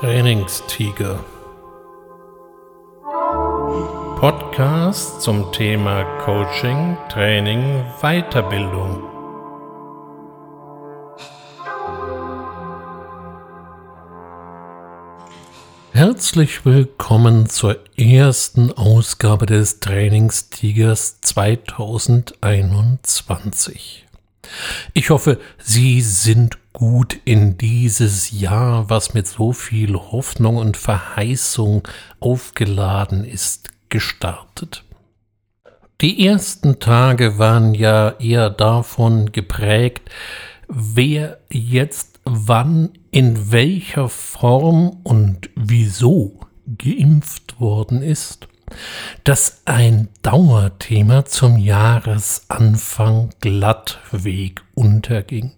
Trainingstiger. Podcast zum Thema Coaching, Training, Weiterbildung. Herzlich willkommen zur ersten Ausgabe des Trainingstigers 2021. Ich hoffe, Sie sind gut in dieses Jahr, was mit so viel Hoffnung und Verheißung aufgeladen ist, gestartet. Die ersten Tage waren ja eher davon geprägt, wer jetzt wann in welcher Form und wieso geimpft worden ist dass ein Dauerthema zum Jahresanfang glattweg unterging.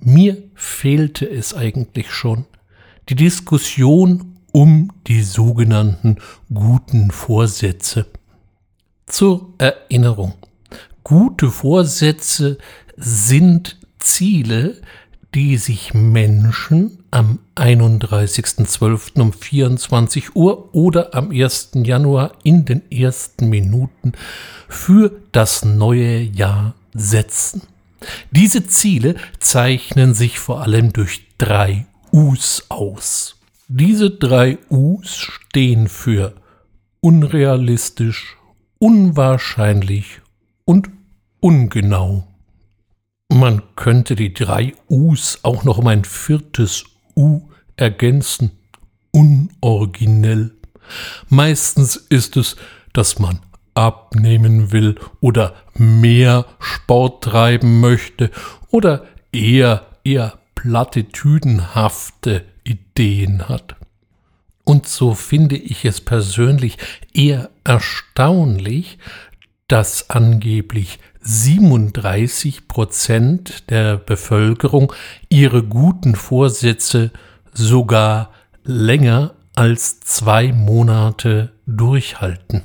Mir fehlte es eigentlich schon. Die Diskussion um die sogenannten guten Vorsätze. Zur Erinnerung. Gute Vorsätze sind Ziele, die sich Menschen am 31.12. um 24 Uhr oder am 1. Januar in den ersten Minuten für das neue Jahr setzen. Diese Ziele zeichnen sich vor allem durch drei U's aus. Diese drei U's stehen für unrealistisch, unwahrscheinlich und ungenau. Man könnte die drei U's auch noch um ein viertes U ergänzen. Unoriginell. Meistens ist es, dass man abnehmen will oder mehr Sport treiben möchte oder eher eher platitüdenhafte Ideen hat. Und so finde ich es persönlich eher erstaunlich, dass angeblich 37 Prozent der Bevölkerung ihre guten Vorsätze sogar länger als zwei Monate durchhalten.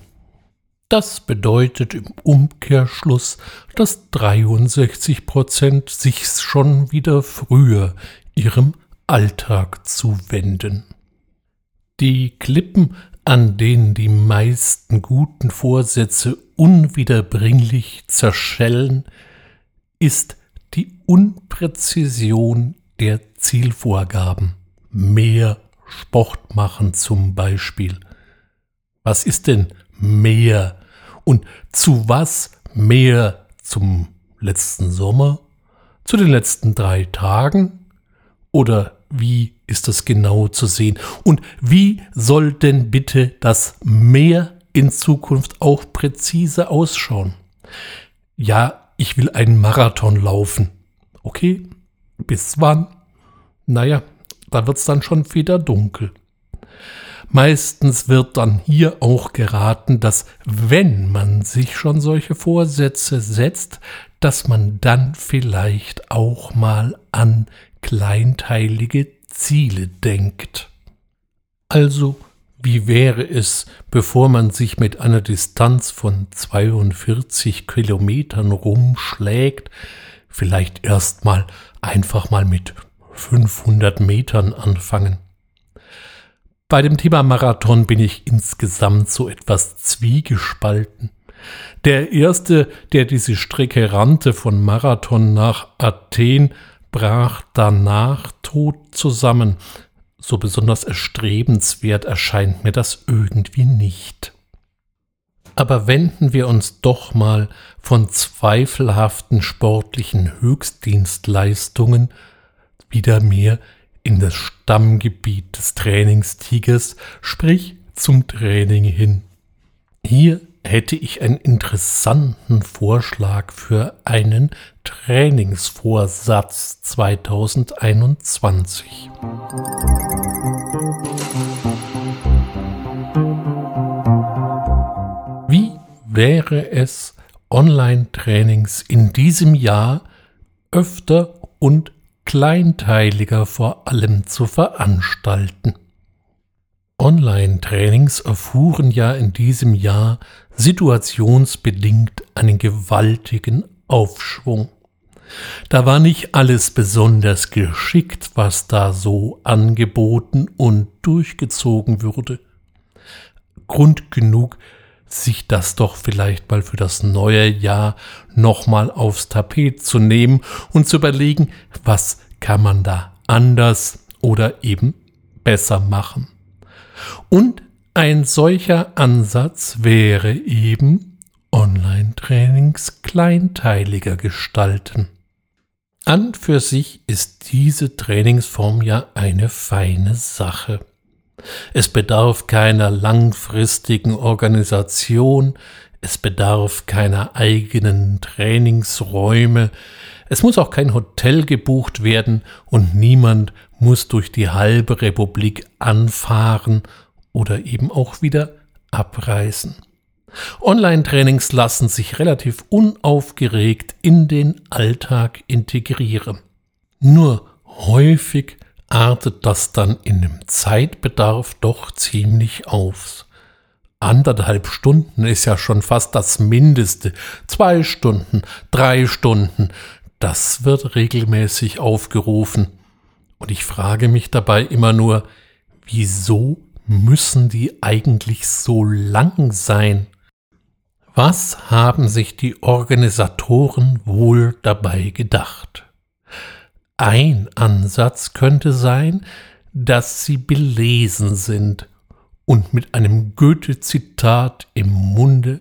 Das bedeutet im Umkehrschluss, dass 63 Prozent sich schon wieder früher ihrem Alltag zuwenden. Die Klippen an denen die meisten guten Vorsätze unwiederbringlich zerschellen, ist die Unpräzision der Zielvorgaben. Mehr Sport machen zum Beispiel. Was ist denn mehr? Und zu was mehr? Zum letzten Sommer? Zu den letzten drei Tagen? Oder wie ist das genau zu sehen? Und wie soll denn bitte das Mehr in Zukunft auch präzise ausschauen? Ja, ich will einen Marathon laufen. Okay, bis wann? Naja, da wird's dann schon wieder dunkel. Meistens wird dann hier auch geraten, dass wenn man sich schon solche Vorsätze setzt, dass man dann vielleicht auch mal an kleinteilige Ziele denkt. Also, wie wäre es, bevor man sich mit einer Distanz von 42 Kilometern rumschlägt, vielleicht erstmal einfach mal mit 500 Metern anfangen? Bei dem Thema Marathon bin ich insgesamt so etwas zwiegespalten. Der erste, der diese Strecke rannte von Marathon nach Athen, brach danach tot zusammen. So besonders erstrebenswert erscheint mir das irgendwie nicht. Aber wenden wir uns doch mal von zweifelhaften sportlichen Höchstdienstleistungen wieder mehr in das Stammgebiet des Trainingstigers, sprich zum Training hin. Hier hätte ich einen interessanten Vorschlag für einen Trainingsvorsatz 2021. Wie wäre es, Online-Trainings in diesem Jahr öfter und kleinteiliger vor allem zu veranstalten? Online-Trainings erfuhren ja in diesem Jahr situationsbedingt einen gewaltigen Aufschwung. Da war nicht alles besonders geschickt, was da so angeboten und durchgezogen würde. Grund genug, sich das doch vielleicht mal für das neue Jahr nochmal aufs Tapet zu nehmen und zu überlegen, was kann man da anders oder eben besser machen. Und ein solcher Ansatz wäre eben Online-Trainings kleinteiliger gestalten. An für sich ist diese Trainingsform ja eine feine Sache. Es bedarf keiner langfristigen Organisation, es bedarf keiner eigenen Trainingsräume, es muss auch kein Hotel gebucht werden und niemand muss durch die halbe Republik anfahren oder eben auch wieder abreisen. Online-Trainings lassen sich relativ unaufgeregt in den Alltag integrieren. Nur häufig artet das dann in dem Zeitbedarf doch ziemlich aus. Anderthalb Stunden ist ja schon fast das Mindeste. Zwei Stunden, drei Stunden, das wird regelmäßig aufgerufen. Und ich frage mich dabei immer nur, wieso müssen die eigentlich so lang sein? Was haben sich die Organisatoren wohl dabei gedacht? Ein Ansatz könnte sein, dass sie belesen sind und mit einem Goethe-Zitat im Munde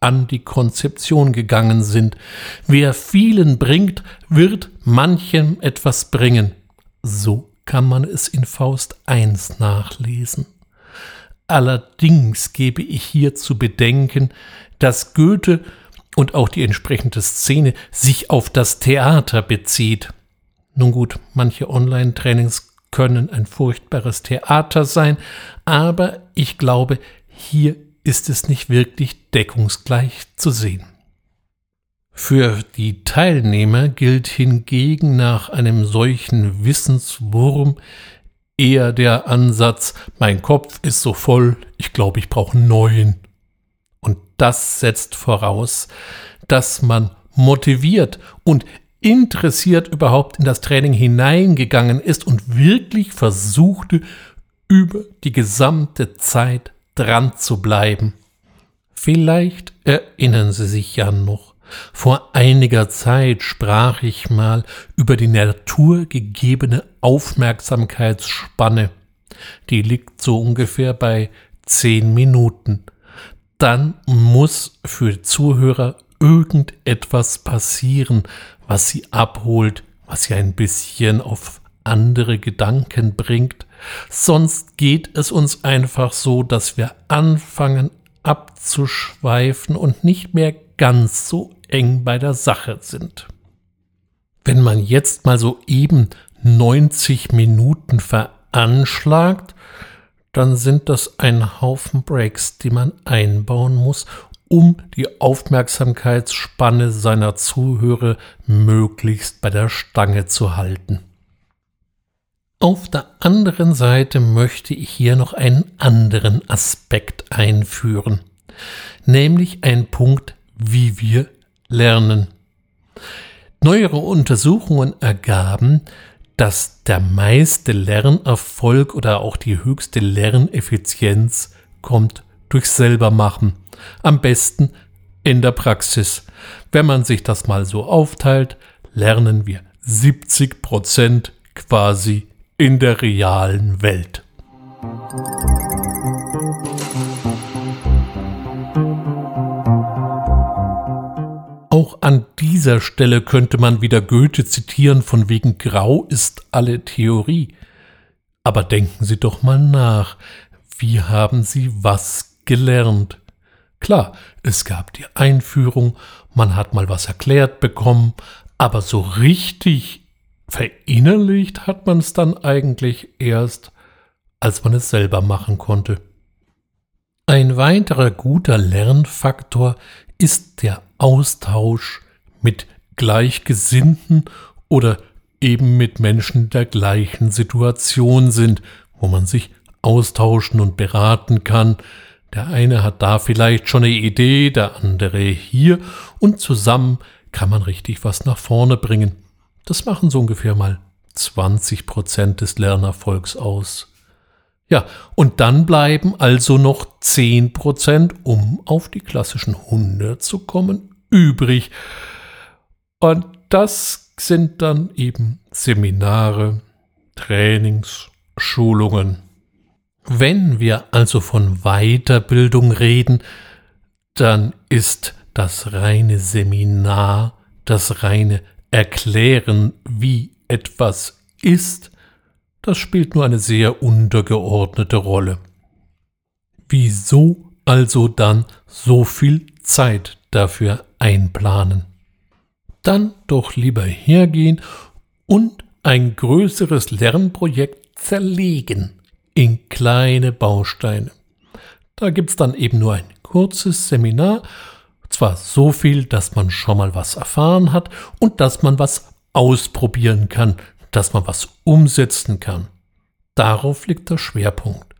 an die Konzeption gegangen sind. Wer vielen bringt, wird manchem etwas bringen. So kann man es in Faust I nachlesen. Allerdings gebe ich hier zu bedenken, dass Goethe und auch die entsprechende Szene sich auf das Theater bezieht. Nun gut, manche Online-Trainings können ein furchtbares Theater sein, aber ich glaube, hier ist es nicht wirklich deckungsgleich zu sehen. Für die Teilnehmer gilt hingegen nach einem solchen Wissenswurm eher der Ansatz, mein Kopf ist so voll, ich glaube, ich brauche einen neuen. Und das setzt voraus, dass man motiviert und interessiert überhaupt in das Training hineingegangen ist und wirklich versuchte, über die gesamte Zeit dran zu bleiben. Vielleicht erinnern Sie sich ja noch. Vor einiger Zeit sprach ich mal über die naturgegebene Aufmerksamkeitsspanne. Die liegt so ungefähr bei zehn Minuten. Dann muss für Zuhörer irgendetwas passieren, was sie abholt, was sie ein bisschen auf andere Gedanken bringt, Sonst geht es uns einfach so, dass wir anfangen abzuschweifen und nicht mehr ganz so eng bei der Sache sind. Wenn man jetzt mal so eben 90 Minuten veranschlagt, dann sind das ein Haufen Breaks, die man einbauen muss, um die Aufmerksamkeitsspanne seiner Zuhörer möglichst bei der Stange zu halten. Auf der anderen Seite möchte ich hier noch einen anderen Aspekt einführen, nämlich ein Punkt, wie wir lernen. Neuere Untersuchungen ergaben, dass der meiste Lernerfolg oder auch die höchste Lerneffizienz kommt durch selbermachen. Am besten in der Praxis. Wenn man sich das mal so aufteilt, lernen wir 70 Prozent quasi in der realen Welt. Auch an dieser Stelle könnte man wieder Goethe zitieren, von wegen Grau ist alle Theorie. Aber denken Sie doch mal nach, wie haben Sie was gelernt? Klar, es gab die Einführung, man hat mal was erklärt bekommen, aber so richtig Verinnerlicht hat man es dann eigentlich erst, als man es selber machen konnte. Ein weiterer guter Lernfaktor ist der Austausch mit Gleichgesinnten oder eben mit Menschen der gleichen Situation sind, wo man sich austauschen und beraten kann. Der eine hat da vielleicht schon eine Idee, der andere hier und zusammen kann man richtig was nach vorne bringen. Das machen so ungefähr mal 20 Prozent des Lernerfolgs aus. Ja, und dann bleiben also noch 10 Prozent, um auf die klassischen 100 zu kommen, übrig. Und das sind dann eben Seminare, Trainings, Schulungen. Wenn wir also von Weiterbildung reden, dann ist das reine Seminar, das reine Erklären, wie etwas ist, das spielt nur eine sehr untergeordnete Rolle. Wieso also dann so viel Zeit dafür einplanen? Dann doch lieber hergehen und ein größeres Lernprojekt zerlegen in kleine Bausteine. Da gibt es dann eben nur ein kurzes Seminar, zwar so viel, dass man schon mal was erfahren hat und dass man was ausprobieren kann, dass man was umsetzen kann. Darauf liegt der Schwerpunkt.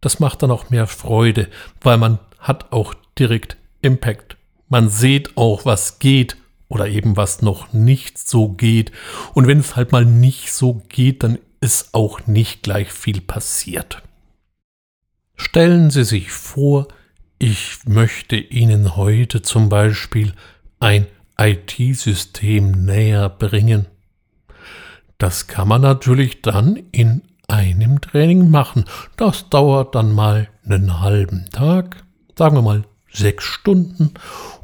Das macht dann auch mehr Freude, weil man hat auch direkt Impact. Man sieht auch, was geht oder eben was noch nicht so geht. Und wenn es halt mal nicht so geht, dann ist auch nicht gleich viel passiert. Stellen Sie sich vor, ich möchte Ihnen heute zum Beispiel ein IT-System näher bringen. Das kann man natürlich dann in einem Training machen. Das dauert dann mal einen halben Tag, sagen wir mal sechs Stunden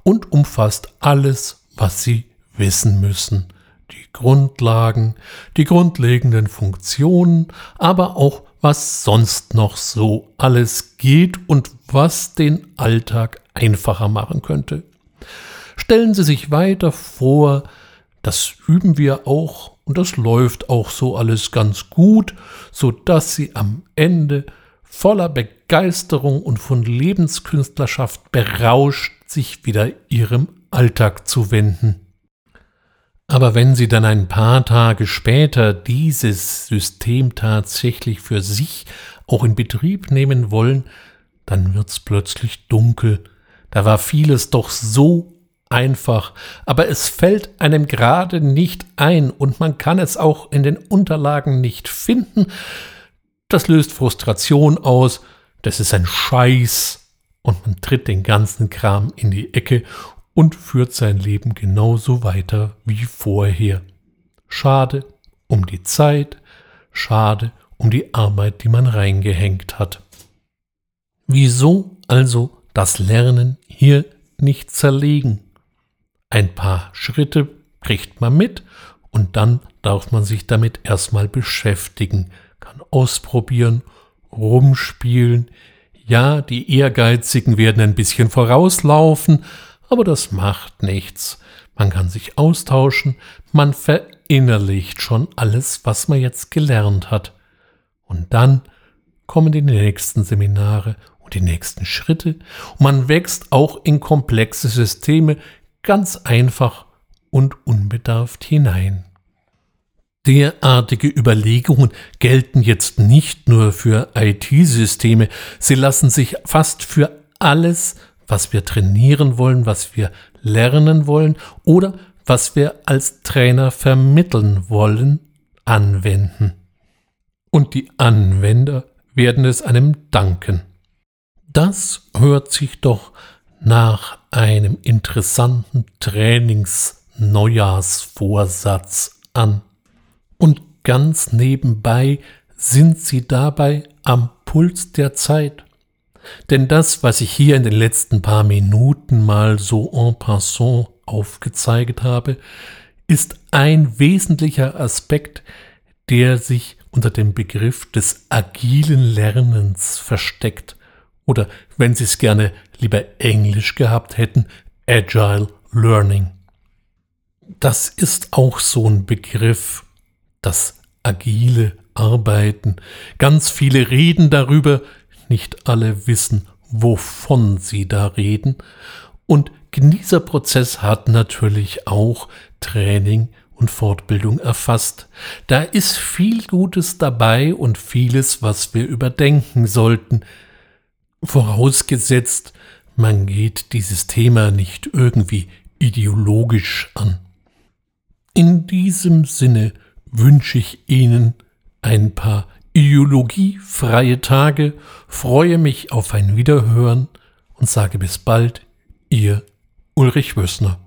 und umfasst alles, was Sie wissen müssen. Die Grundlagen, die grundlegenden Funktionen, aber auch was sonst noch so alles geht und was den Alltag einfacher machen könnte. Stellen Sie sich weiter vor, das üben wir auch und das läuft auch so alles ganz gut, so dass Sie am Ende voller Begeisterung und von Lebenskünstlerschaft berauscht sich wieder Ihrem Alltag zu wenden. Aber wenn Sie dann ein paar Tage später dieses System tatsächlich für sich auch in Betrieb nehmen wollen, dann wird's plötzlich dunkel. Da war vieles doch so einfach, aber es fällt einem gerade nicht ein und man kann es auch in den Unterlagen nicht finden. Das löst Frustration aus, das ist ein Scheiß und man tritt den ganzen Kram in die Ecke und führt sein Leben genauso weiter wie vorher. Schade um die Zeit, schade um die Arbeit, die man reingehängt hat. Wieso also das Lernen hier nicht zerlegen? Ein paar Schritte kriegt man mit und dann darf man sich damit erstmal beschäftigen, kann ausprobieren, rumspielen. Ja, die Ehrgeizigen werden ein bisschen vorauslaufen, aber das macht nichts. Man kann sich austauschen, man verinnerlicht schon alles, was man jetzt gelernt hat. Und dann kommen die nächsten Seminare die nächsten Schritte und man wächst auch in komplexe Systeme ganz einfach und unbedarft hinein. Derartige Überlegungen gelten jetzt nicht nur für IT-Systeme, sie lassen sich fast für alles, was wir trainieren wollen, was wir lernen wollen oder was wir als Trainer vermitteln wollen, anwenden. Und die Anwender werden es einem danken. Das hört sich doch nach einem interessanten Trainings-Neujahrsvorsatz an. Und ganz nebenbei sind sie dabei am Puls der Zeit. Denn das, was ich hier in den letzten paar Minuten mal so en passant aufgezeigt habe, ist ein wesentlicher Aspekt, der sich unter dem Begriff des agilen Lernens versteckt oder wenn Sie es gerne lieber Englisch gehabt hätten, Agile Learning. Das ist auch so ein Begriff, das agile Arbeiten. Ganz viele reden darüber, nicht alle wissen, wovon sie da reden. Und dieser Prozess hat natürlich auch Training und Fortbildung erfasst. Da ist viel Gutes dabei und vieles, was wir überdenken sollten. Vorausgesetzt, man geht dieses Thema nicht irgendwie ideologisch an. In diesem Sinne wünsche ich Ihnen ein paar ideologiefreie Tage, freue mich auf ein Wiederhören und sage bis bald, Ihr Ulrich Wössner.